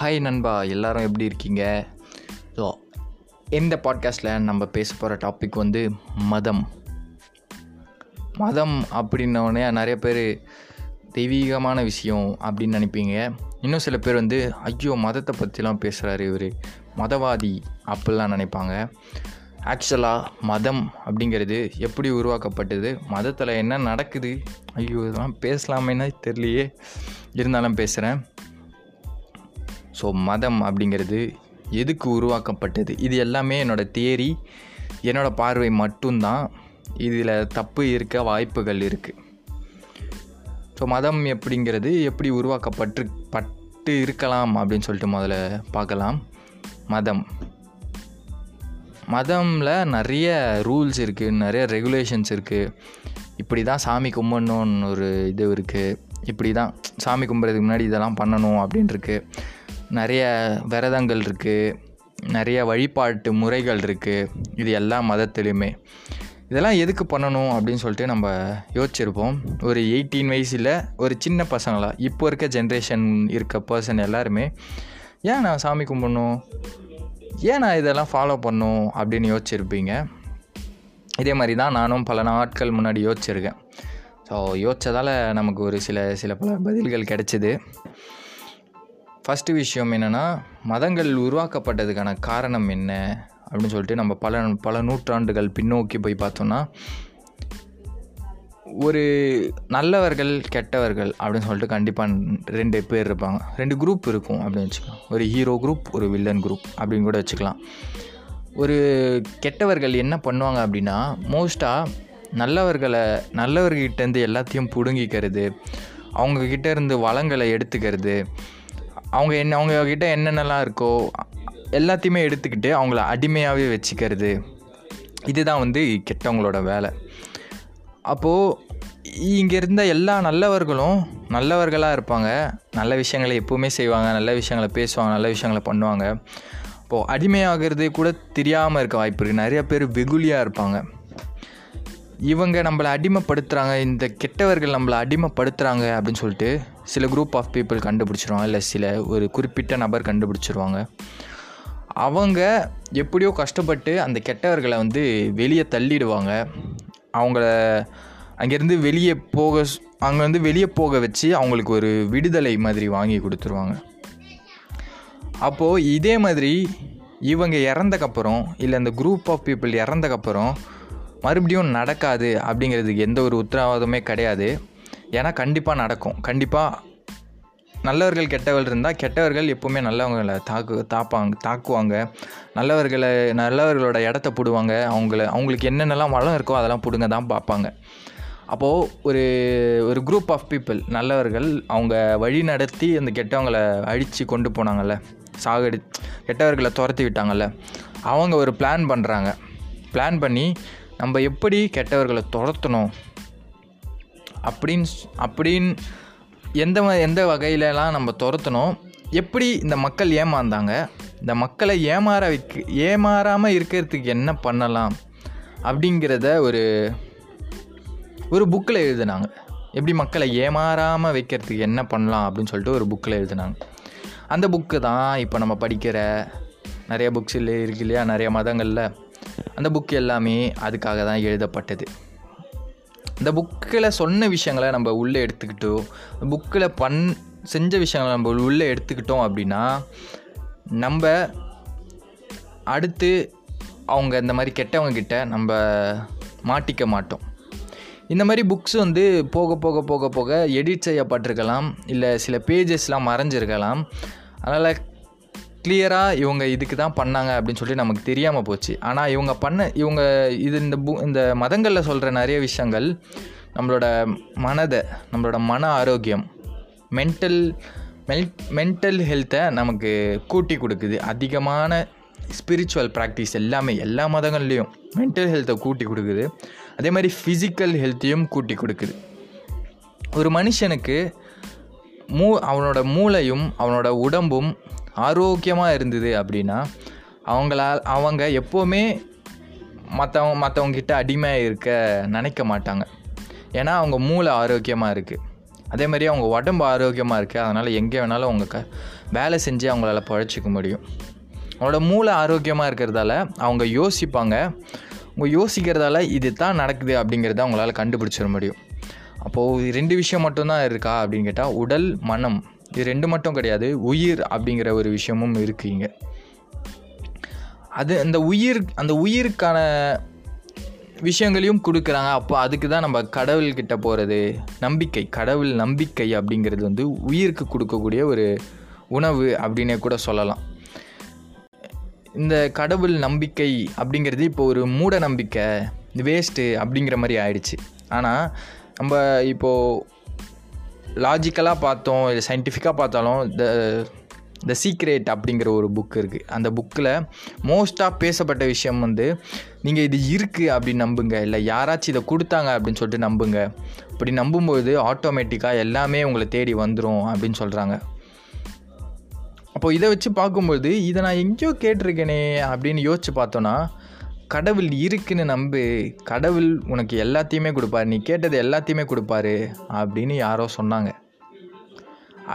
Hi நண்பா. எல்லாரும் எப்படி இருக்கீங்க? ஸோ இந்த பாட்காஸ்ட்டில் நம்ம பேச போகிற டாபிக் வந்து மதம். மதம் அப்படின்னோடனே நிறைய பேர் தெய்வீகமான விஷயம் அப்படின்னு நினைப்பீங்க. இன்னும் சில பேர் வந்து ஐயோ மதத்தை பற்றிலாம் பேசுகிறாரு இவர். மதவாதி அப்படிலாம் நினைப்பாங்க. ஆக்சுவலாக மதம் அப்படிங்கிறது எப்படி உருவாக்கப்பட்டது? மதத்தில் என்ன நடக்குது? ஐயோ இதெல்லாம் பேசலாமேன்னு தெரியலையே. இருந்தாலும் பேசுகிறேன் ஸோ மதம் அப்படிங்கிறது எதுக்கு உருவாக்கப்பட்டது? இது எல்லாமே என்னோடய தியரி. என்னோடய பார்வை மட்டும்தான். இதில் தப்பு இருக்க வாய்ப்புகள் இருக்குது ஸோ மதம் எப்படிங்கிறது எப்படி உருவாக்கப்பட்டு பட்டு இருக்கலாம் அப்படின்னு சொல்லிட்டு முதல்ல பார்க்கலாம். மதம். மதமில் நிறைய ரூல்ஸ் இருக்குது நிறைய ரெகுலேஷன்ஸ் இருக்குது இப்படி தான் சாமி கும்பிடணுன்னு ஒரு இது இருக்குது இப்படி தான் சாமி கும்பிட்றதுக்கு முன்னாடி இதெல்லாம் பண்ணணும் அப்படின்ட்டுருக்கு நிறைய விரதங்கள் இருக்குது நிறைய வழிபாட்டு முறைகள் இருக்குது இது எல்லா மதத்துலேயுமே இதெல்லாம் எதுக்கு பண்ணணும் அப்படின்னு சொல்லிட்டு நம்ம யோசிச்சிருப்போம். ஒரு எயிட்டீன் வயசில் ஒரு சின்ன பசங்களாக இப்போ இருக்க ஜென்ரேஷன் இருக்க பர்சன் எல்லாருமே ஏன் நான் சாமி கும்பிடணும்? ஏன் நான் இதெல்லாம் ஃபாலோ பண்ணும் அப்படின்னு யோசிச்சிருப்பீங்க. இதே மாதிரி தான் நானும் பல நாட்கள் முன்னாடி யோசிச்சிருக்கேன். ஸோ யோசித்ததால் நமக்கு ஒரு சில சில பல பதில்கள் கிடைச்சிது. ஃபஸ்ட்டு விஷயம் என்னென்னா மதங்கள் உருவாக்கப்பட்டதுக்கான காரணம் என்ன? அப்படின்னு சொல்லிட்டு நம்ம பல பல நூற்றாண்டுகள் பின்னோக்கி போய் பார்த்தோன்னா ஒரு நல்லவர்கள் கெட்டவர்கள் அப்படின்னு சொல்லிட்டு கண்டிப்பாக ரெண்டு பேர் இருப்பாங்க. ரெண்டு குரூப் இருக்கும் அப்படின்னு வச்சுக்கலாம். ஒரு ஹீரோ குரூப் ஒரு வில்லன் குரூப் அப்படின்னு கூட வச்சுக்கலாம். ஒரு கெட்டவர்கள் என்ன பண்ணுவாங்க அப்படின்னா மோஸ்ட்டாக நல்லவர்களை நல்லவர்கிட்டேருந்து எல்லாத்தையும் பிடுங்கிக்கிறது அவங்கக்கிட்ட இருந்து வளங்களை எடுத்துக்கிறது அவங்க என்ன அவங்கக்கிட்ட என்னென்னலாம் இருக்கோ எல்லாத்தையுமே எடுத்துக்கிட்டு அவங்கள அடிமையாகவே வச்சுக்கிறது இதுதான் வந்து கெட்டவங்களோட வேலை. அப்போது இங்கே இருந்த எல்லா நல்லவர்களும் நல்லவர்களாக இருப்பாங்க. நல்ல விஷயங்களை எப்போவுமே செய்வாங்க நல்ல விஷயங்களை பேசுவாங்க நல்ல விஷயங்களை பண்ணுவாங்க. இப்போது அடிமையாகிறது கூட தெரியாமல் இருக்க வாய்ப்பு இருக்குது நிறைய பேர் வெகுலியாக இருப்பாங்க. இவங்க நம்மளை அடிமைப்படுத்துகிறாங்க இந்த கெட்டவர்கள் நம்மளை அடிமைப்படுத்துகிறாங்க அப்படின்னு சொல்லிட்டு சில குரூப் ஆஃப் பீப்புள் கண்டுபிடிச்சிருவாங்க. இல்லை சில ஒரு குறிப்பிட்ட நபர் கண்டுபிடிச்சிருவாங்க. அவங்க எப்படியோ கஷ்டப்பட்டு அந்த கெட்டவர்களை வந்து வெளியே தள்ளிடுவாங்க. அவங்கள அங்கேருந்து வெளியே போக அங்கேருந்து வெளியே போக வச்சு அவங்களுக்கு ஒரு விடுதலை மாதிரி வாங்கி கொடுத்துருவாங்க. அப்போது இதே மாதிரி இவங்க இறந்தக்கப்புறம் இல்லை அந்த குரூப் ஆஃப் பீப்புள் இறந்தக்கப்புறம் மறுபடியும் நடக்காது அப்படிங்கிறதுக்கு எந்த ஒரு உத்தரவாதமே கிடையாது. ஏன்னா கண்டிப்பாக நடக்கும். கண்டிப்பாக நல்லவர்கள் கெட்டவர்கள் இருந்தால் கெட்டவர்கள் எப்போவுமே நல்லவங்களை தாக்கு தாப்பாங்க தாக்குவாங்க. நல்லவர்களை நல்லவர்களோட இடத்த போடுவாங்க. அவங்கள அவங்களுக்கு என்னென்னலாம் வளம் இருக்கோ அதெல்லாம் பிடுங்க தான் பார்ப்பாங்க அப்போது ஒரு ஒரு குரூப் ஆஃப் பீப்புள் நல்லவர்கள் அவங்க வழி நடத்தி அந்த கெட்டவங்களை அழித்து கொண்டு போனாங்கல்ல சாகடி கெட்டவர்களை துரத்தி விட்டாங்கல்ல அவங்க ஒரு பிளான் பண்ணுறாங்க பிளான் பண்ணி நம்ம எப்படி கெட்டவர்களை துரத்தணும் அப்படின்னு அப்படின்னு எந்த எந்த வகையிலலாம் நம்ம துரத்தணும் எப்படி இந்த மக்கள் ஏமாந்தாங்க? இந்த மக்களை ஏமாற வைக்க ஏமாறாமல் இருக்கிறதுக்கு என்ன பண்ணலாம்? அப்படிங்கிறத ஒரு ஒரு புக்கில் எழுதுனாங்க. எப்படி மக்களை ஏமாறாமல் வைக்கிறதுக்கு என்ன பண்ணலாம்? அப்படின்னு சொல்லிட்டு ஒரு புக்கில் எழுதுனாங்க. அந்த புக்கு தான் இப்போ நம்ம படிக்கிற நிறைய புக்ஸ் இல்லை இருக்கு இல்லையா? நிறைய மதங்களில். அந்த புக் எல்லாமே அதுக்காக தான் எழுதப்பட்டது. இந்த புக்கில் சொன்ன விஷயங்களை நம்ம உள்ளே எடுத்துக்கிட்டோம் புக்கில் பண் செஞ்ச விஷயங்களை நம்ம உள்ளே எடுத்துக்கிட்டோம் அப்படின்னா நம்ம அடுத்து அவங்க இந்த மாதிரி கெட்டவங்க கிட்ட நம்ம மாட்டிக்க மாட்டோம். இந்த மாதிரி புக்ஸ் வந்து போக போக போக போக எடிட் செய்யப்பட்டிருக்கலாம் இல்லை சில பேஜஸ்லாம் மறைஞ்சிருக்கலாம். அதனால் கிளியராக இவங்க இதுக்கு தான் பண்ணாங்க அப்படின்னு சொல்லி நமக்கு தெரியாமல் போச்சு. ஆனால் இவங்க பண்ண இவங்க இது இந்த பூ இந்த மதங்களில் சொல்கிற நிறைய விஷயங்கள் நம்மளோட மனதை நம்மளோட மன ஆரோக்கியம் மென்டல் மெல் மென்டல் ஹெல்த்தை நமக்கு கூட்டி கொடுக்குது. அதிகமான ஸ்பிரிச்சுவல் ப்ராக்டிஸ் எல்லாமே எல்லா மதங்கள்லேயும் மென்டல் ஹெல்த்தை கூட்டி கொடுக்குது. அதே மாதிரி ஃபிசிக்கல் ஹெல்த்தையும் கூட்டி கொடுக்குது. ஒரு மனுஷனுக்கு மூ அவனோட மூளையும் அவனோட உடம்பும் ஆரோக்கியமாக இருந்தது அப்படின்னா அவங்களால் அவங்க எப்போவுமே மற்றவங்க மற்றவங்கக்கிட்ட அடிமையாக இருக்க நினைக்க மாட்டாங்க. ஏன்னா அவங்க மூளை ஆரோக்கியமாக இருக்குது அதே மாதிரி அவங்க உடம்பு ஆரோக்கியமாக இருக்குது அதனால் எங்கே வேணாலும் அவங்க க வேலை செஞ்சு அவங்களால பழச்சிக்க முடியும். அவங்களோட மூளை ஆரோக்கியமாக இருக்கிறதால அவங்க யோசிப்பாங்க. அவங்க யோசிக்கிறதால இது தான் நடக்குது அப்படிங்கிறத அவங்களால கண்டுபிடிச்சிட முடியும். அப்போது ரெண்டு விஷயம் மட்டும்தான் இருக்கா அப்படின்னு கேட்டால் உடல் மனம். இது ரெண்டு மட்டும் கிடையாது. உயிர் அப்படிங்கிற ஒரு விஷயமும் இருக்குது இங்கே. அது அந்த உயிர் அந்த உயிருக்கான விஷயங்களையும் கொடுக்குறாங்க. அப்போ அதுக்கு தான் நம்ம கடவுள்கிட்ட போகிறது நம்பிக்கை கடவுள் நம்பிக்கை அப்படிங்கிறது வந்து உயிருக்கு கொடுக்கக்கூடிய ஒரு உணவு அப்படின்னே கூட சொல்லலாம். இந்த கடவுள் நம்பிக்கை அப்படிங்கிறது இப்போ ஒரு மூட நம்பிக்கை வேஸ்ட்டு அப்படிங்கிற மாதிரி ஆயிடுச்சு. ஆனால் நம்ம இப்போது லாஜிக்கலாக பார்த்தோம் இல்லை சயின்டிஃபிக்காக பார்த்தாலும் த த சீக்ரெட் அப்படிங்கிற ஒரு புக் இருக்குது அந்த புக்கில் மோஸ்ட்டாக பேசப்பட்ட விஷயம் வந்து நீங்கள் இது இருக்குது அப்படின்னு நம்புங்க. இல்லை யாராச்சும் இதை கொடுத்தாங்க அப்படின்னு சொல்லிட்டு நம்புங்க. அப்படி நம்பும்போது ஆட்டோமேட்டிக்காக எல்லாமே உங்களை தேடி வந்துடும் அப்படின்னு சொல்கிறாங்க அப்போது இதை வச்சு பார்க்கும்போது இதை நான் எங்கேயோ கேட்டிருக்கேனே அப்படின்னு யோசிச்சு பார்த்தோன்னா கடவுள் இருக்குன்னு நம்பு. கடவுள் உனக்கு எல்லாத்தையுமே கொடுப்பாரு. நீ கேட்டது எல்லாத்தையுமே கொடுப்பாரு அப்படின்னு யாரோ சொன்னாங்க.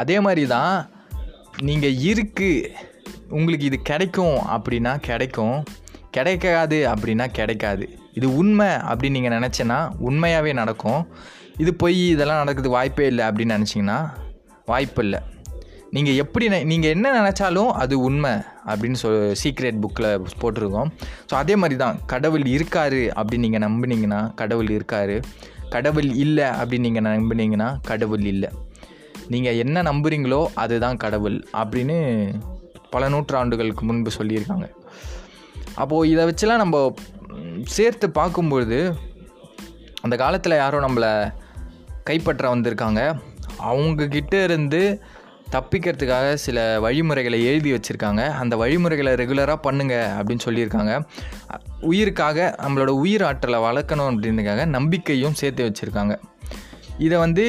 அதே மாதிரி தான் நீங்கள் இருக்குது உங்களுக்கு இது கிடைக்கும் அப்படின்னா கிடைக்கும். கிடைக்காது அப்படின்னா கிடைக்காது. இது உண்மை அப்படின்னு நீங்கள் நினச்சேன்னா உண்மையாகவே நடக்கும். இது பொய் இதெல்லாம் நடக்குது வாய்ப்பே இல்லை அப்படின்னு நினச்சிங்கன்னா வாய்ப்பு இல்லை. நீங்கள் எப்படி நீங்கள் என்ன நினச்சாலும் அது உண்மை. அப்படின்னு சொல் சீக்ரெட் புக்கில் போட்டிருக்கோம். ஸோ அதே மாதிரி தான் கடவுள் இருக்காரு அப்படின்னு நீங்கள் நம்புனீங்கன்னா கடவுள் இருக்காரு. கடவுள் இல்லை அப்படின்னு நீங்கள் நம்புனீங்கன்னா கடவுள் இல்லை. நீங்கள் என்ன நம்புறீங்களோ அதுதான் கடவுள் அப்படின்னு பல நூற்றாண்டுகளுக்கு முன்பு சொல்லியிருக்காங்க. அப்போது இதை வச்சுலாம் நம்ம சேர்த்து பார்க்கும்பொழுது அந்த காலத்தில் யாரோ நம்மளை கைப்பற்ற வந்திருக்காங்க. அவங்கக்கிட்ட இருந்து தப்பிக்கிறதுக்காக சில வழிமுறைகளை எழுதி வச்சுருக்காங்க. அந்த வழிமுறைகளை ரெகுலராக பண்ணுங்க அப்படின்னு சொல்லியிருக்காங்க. உயிருக்காக நம்மளோட உயிர் ஆற்றலை வளர்க்கணும் அப்படின்றதுக்காக நம்பிக்கையும் சேர்த்து வச்சுருக்காங்க. இதை வந்து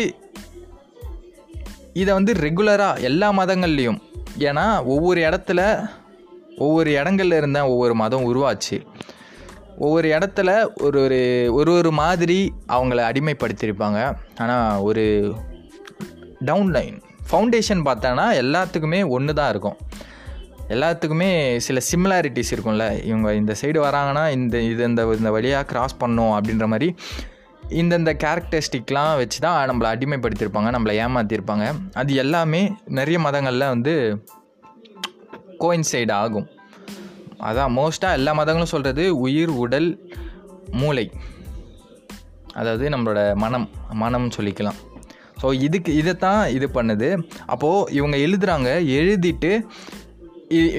இதை வந்து ரெகுலராக எல்லா மதங்கள்லேயும் ஏன்னா ஒவ்வொரு இடத்துல ஒவ்வொரு இடங்கள்ல இருந்தால் ஒவ்வொரு மதம் உருவாச்சு. ஒவ்வொரு இடத்துல ஒரு ஒரு ஒரு ஒரு மாதிரி அவங்கள அடிமைப்படுத்தியிருப்பாங்க. ஆனால் ஒரு டவுன் லைன் ஃபவுண்டேஷன் பார்த்தோன்னா எல்லாத்துக்குமே ஒன்று தான் இருக்கும். எல்லாத்துக்குமே சில சிமிலாரிட்டிஸ் இருக்கும்ல. இவங்க இந்த சைடு வராங்கன்னா இந்த இது இந்த இந்த வழியாக கிராஸ் பண்ணோம் அப்படின்ற மாதிரி இந்தந்த கேரக்டரிஸ்டிக்லாம் வச்சு தான் நம்மளை அடிமைப்படுத்தியிருப்பாங்க நம்மளை ஏமாற்றிருப்பாங்க அது எல்லாமே நிறைய மதங்களில் வந்து கோயின்சைடு ஆகும். அதான் மோஸ்ட்டாக எல்லா மதங்களும் சொல்கிறது உயிர் உடல் மூளை. அதாவது நம்மளோட மனம் மனம்னு சொல்லிக்கலாம். ஸோ இதுக்கு இதைத்தான் இது பண்ணுது. அப்போது இவங்க எழுதுகிறாங்க எழுதிட்டு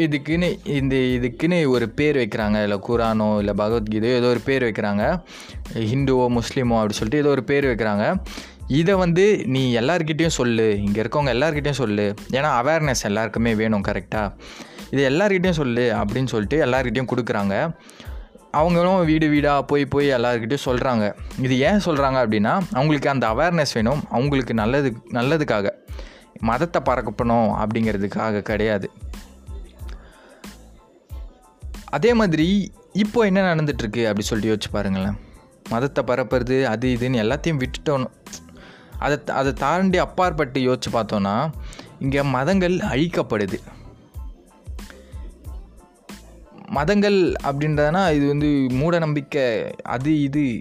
இதுக்குன்னு இந்த இதுக்குன்னு ஒரு பேர் வைக்கிறாங்க. இல்லை குரானோ இல்லை பகவத்கீதையோ ஏதோ ஒரு பேர் வைக்கிறாங்க. ஹிந்துவோ முஸ்லீமோ அப்படின்னு சொல்லிட்டு ஏதோ ஒரு பேர் வைக்கிறாங்க. இதை வந்து நீ எல்லாருக்கிட்டேயும் சொல்லு. இங்கே இருக்கவங்க எல்லார்கிட்டேயும் சொல்லு. ஏன்னா அவேர்னஸ் எல்லாருக்குமே வேணும் கரெக்டாக இது எல்லாருக்கிட்டேயும் சொல்லு அப்படின்னு சொல்லிட்டு எல்லாருக்கிட்டேயும் கொடுக்குறாங்க. அவங்களும் வீடு வீடாக போய் போய் எல்லாருக்கிட்டையும் சொல்கிறாங்க இது ஏன் சொல்கிறாங்க அப்படின்னா அவங்களுக்கு அந்த அவேர்னஸ் வேணும். அவங்களுக்கு நல்லது நல்லதுக்காக. மதத்தை பறக்கப்பணும் அப்படிங்கிறதுக்காக கிடையாது. அதே மாதிரி இப்போ என்ன நடந்துட்டுருக்கு அப்படி சொல்லிட்டு யோசிச்சு பாருங்களேன். மதத்தை பரப்புறது அது இதுன்னு எல்லாத்தையும் விட்டுட்டோம் அதை அதை தாண்டி அப்பாற்பட்டு யோசிச்சு பார்த்தோன்னா இங்கே மதங்கள் அழிக்கப்படுது. மதங்கள் அப்படின்றதுனா இது வந்து மூட நம்பிக்கை அது இது.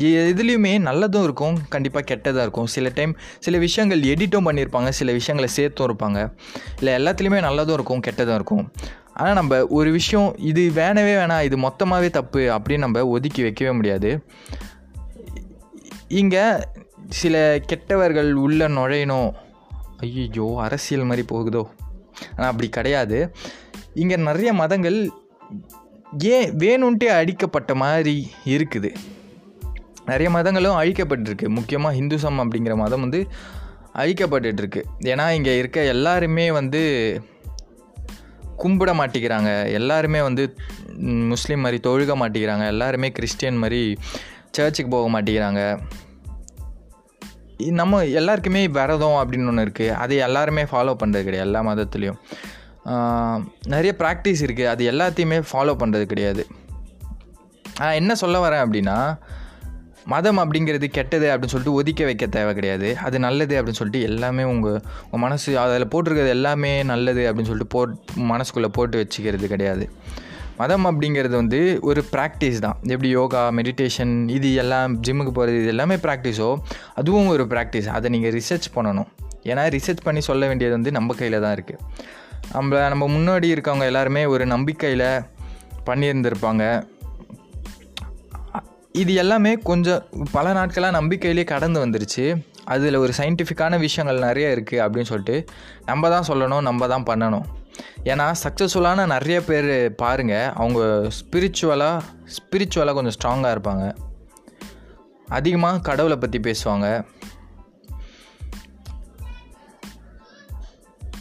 எ- எதுலேயுமே நல்லதும் இருக்கும் கண்டிப்பாக கெட்டதாக இருக்கும். சில டைம் சில விஷயங்கள் எடிட்டும் பண்ணியிருப்பாங்க சில விஷயங்களை சேர்த்தும் இருப்பாங்க. இல்லை எல்லாத்துலேயுமே நல்லதும் இருக்கும் கெட்டதாக இருக்கும். ஆனால் நம்ம ஒரு விஷயம் இது வேணவே வேணாம் இது மொத்தமாகவே தப்பு அப்படின்னு நம்ம ஒதுக்கி வைக்கவே முடியாது. இங்கே சில கெட்டவர்கள் உள்ளே நுழையணும். ஐயோ அரசியல் மாதிரி போகுதோ. ஆனால் அப்படி கிடையாது. இங்கே நிறைய மதங்கள் ஏன் வேணும்ன்ட்டே அடிக்கப்பட்ட மாதிரி இருக்குது. நிறைய மதங்களும் அழிக்கப்பட்டிருக்கு. முக்கியமாக ஹிந்துசம் அப்படிங்கிற மதம் வந்து அழிக்கப்பட்டுருக்கு ஏன்னா இங்கே இருக்க எல்லாருமே வந்து கும்பிட மாட்டேங்கிறாங்க எல்லாருமே வந்து முஸ்லீம் மாதிரி தொழுக மாட்டேங்கிறாங்க எல்லாருமே கிறிஸ்டியன் மாதிரி சர்ச்சுக்கு போக மாட்டேங்கிறாங்க நம்ம எல்லாருக்குமே விரதம் அப்படின்னு ஒன்று இருக்குது அது எல்லாருமே ஃபாலோ பண்ணுறது கிடையாது. எல்லா மதத்துலேயும். நிறைய ப்ராக்டிஸ் இருக்குது அது எல்லாத்தையுமே ஃபாலோ பண்ணுறது கிடையாது. நான் என்ன சொல்ல வரேன் அப்படின்னா மதம் அப்படிங்கிறது கெட்டது அப்படின்னு சொல்லிட்டு ஒதுக்க வைக்க தேவை கிடையாது. அது நல்லது அப்படின்னு சொல்லிட்டு எல்லாமே உங்கள் உங்கள் மனசு அதில் போட்டிருக்கிறது எல்லாமே நல்லது அப்படின்னு சொல்லிட்டு போட் மனசுக்குள்ளே போட்டு வச்சுக்கிறது கிடையாது. மதம் அப்படிங்கிறது வந்து ஒரு ப்ராக்டிஸ் தான். எப்படி யோகா மெடிடேஷன் இது எல்லாம் ஜிம்முக்கு போகிறது இது எல்லாமே ப்ராக்டிஸோ அதுவும் ஒரு ப்ராக்டிஸ் அதை நீங்கள் ரிசர்ச் பண்ணணும். ஏன்னா ரிசர்ச் பண்ணி சொல்ல வேண்டியது வந்து நம்ம கையில் தான் இருக்குது நம்மள நம்ம முன்னாடி இருக்கவங்க எல்லாருமே ஒரு நம்பிக்கையில் பண்ணியிருந்திருப்பாங்க. இது எல்லாமே கொஞ்சம் பல நாட்களாக நம்பிக்கையிலே கடந்து வந்துருச்சு. அதில் ஒரு சயின்டிஃபிக்கான விஷயங்கள் நிறைய இருக்குது அப்படின்னு சொல்லிட்டு நம்ம தான் சொல்லணும் நம்ம தான் பண்ணணும். ஏன்னா சக்ஸஸ்ஃபுல்லான நிறைய பேர் பாருங்கள் அவங்க ஸ்பிரிச்சுவலாக ஸ்பிரிச்சுவலாக கொஞ்சம் ஸ்ட்ராங்காக இருப்பாங்க. அதிகமாக கடவுளை பற்றி பேசுவாங்க.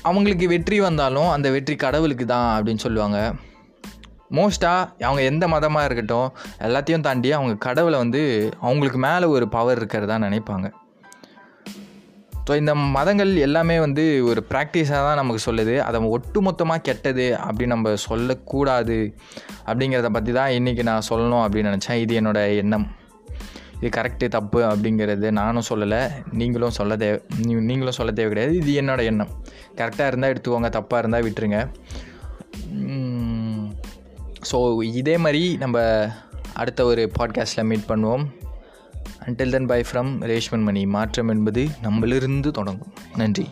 அவங்களுக்கு வெற்றி வந்தாலும் அந்த வெற்றி கடவுளுக்கு தான் அப்படின்னு சொல்லுவாங்க. மோஸ்ட்டாக அவங்க எந்த மதமாக இருக்கட்டும் எல்லாத்தையும் தாண்டி அவங்க கடவுளை வந்து அவங்களுக்கு மேலே ஒரு பவர் இருக்கிறதா நினைப்பாங்க. ஸோ இந்த மதங்கள் எல்லாமே வந்து ஒரு ப்ராக்டிஸாக தான் நமக்கு சொல்லுது. அதை ஒட்டு மொத்தமாக கெட்டது அப்படின்னு நம்ம சொல்லக்கூடாது அப்படிங்கிறத பற்றி தான் இன்றைக்கி நான் சொல்லணும் அப்படின்னு நினச்சேன். இது என்னோடய எண்ணம். இது கரெக்டு தப்பு அப்படிங்கிறது நானும் சொல்லலை நீங்களும் சொல்ல தேவை நீங்களும் சொல்ல தேவை கிடையாது. இது என்னோடய எண்ணம். கரெக்டாக இருந்தால் எடுத்துக்கோங்க தப்பாக இருந்தால் விட்டுருங்க. ஸோ இதே மாதிரி நம்ம அடுத்த ஒரு பாட்காஸ்ட்டில் மீட் பண்ணுவோம். Until then bye from Reshman Mani. மாற்றம் என்பது நம்மளிருந்து தொடங்கும். நன்றி.